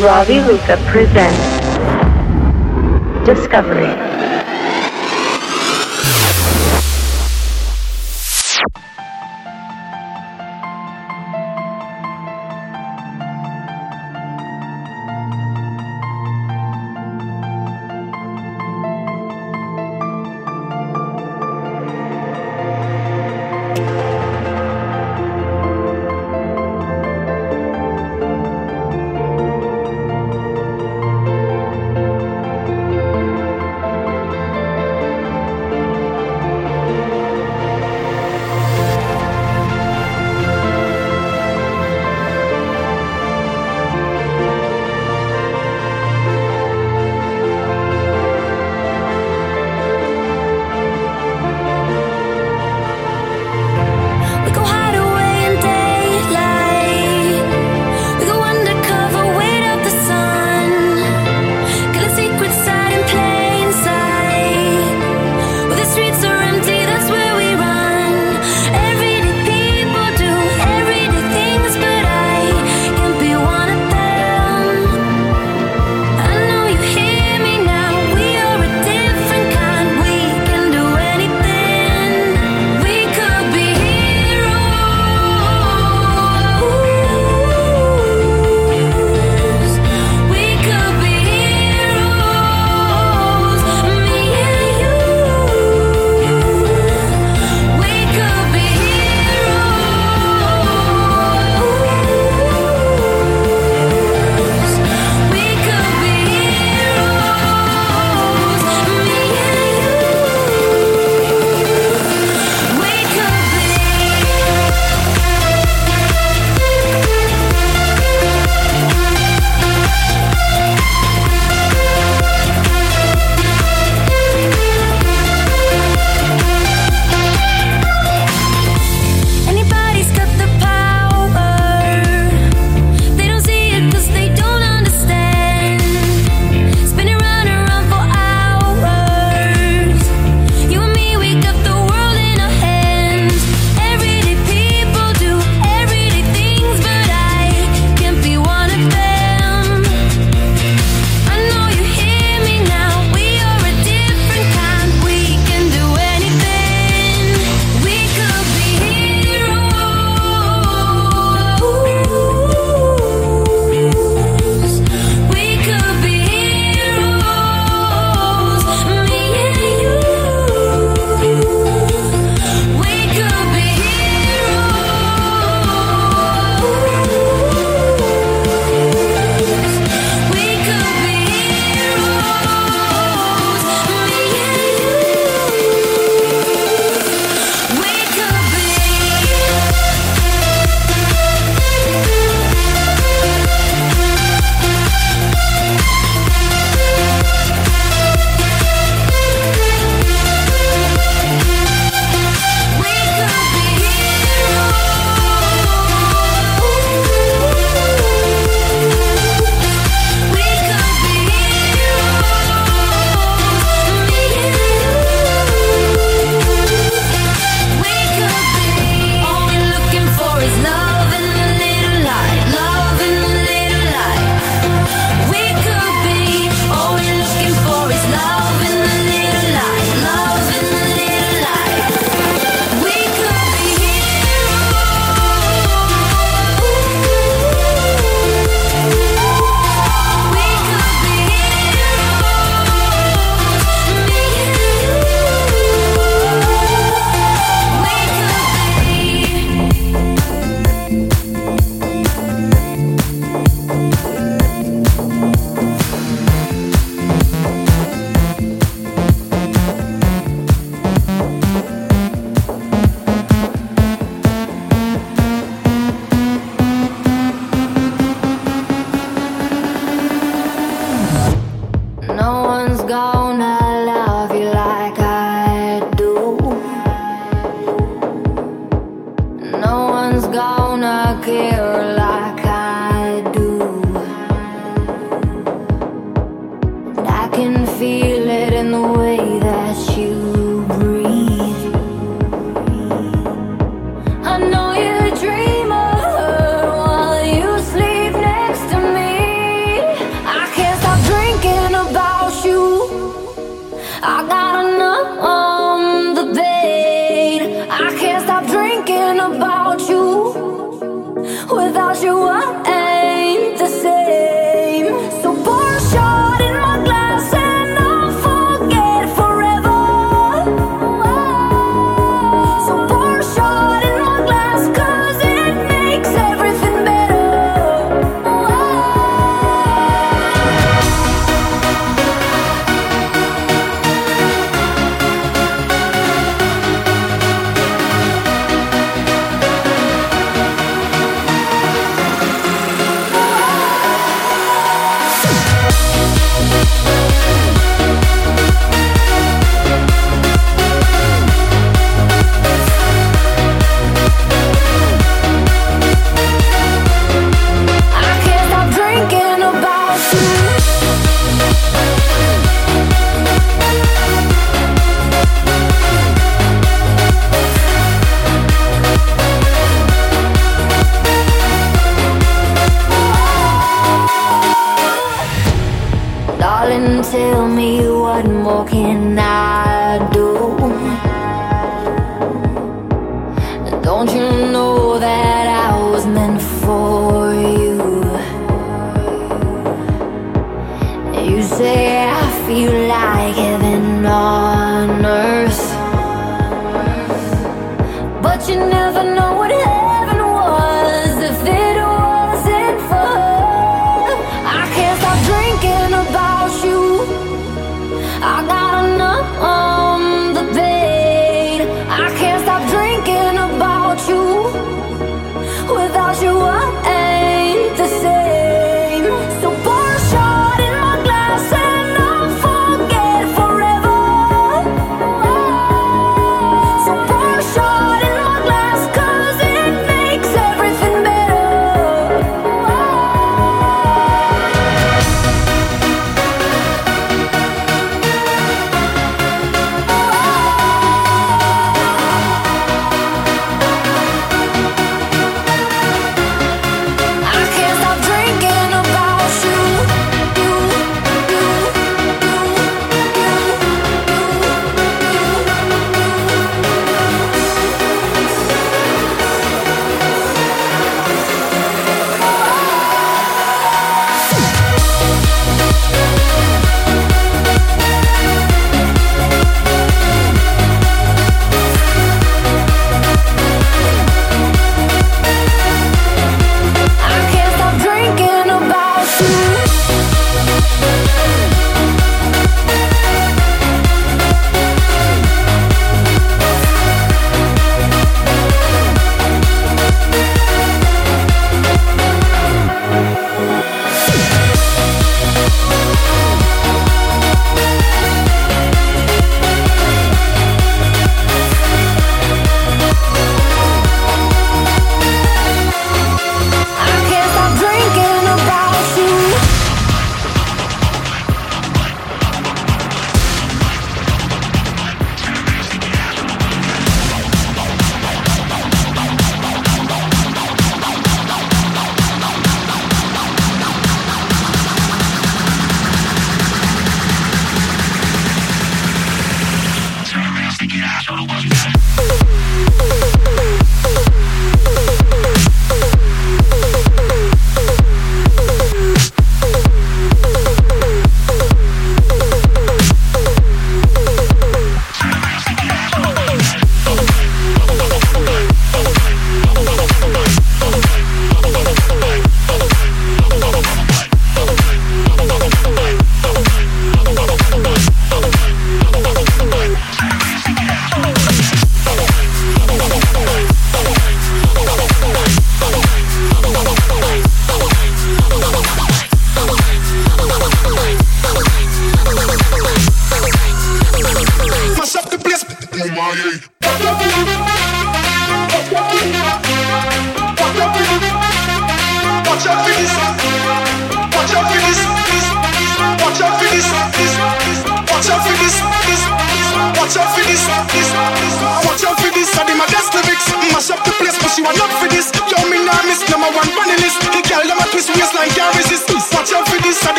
Ravi Luca presents Discovery.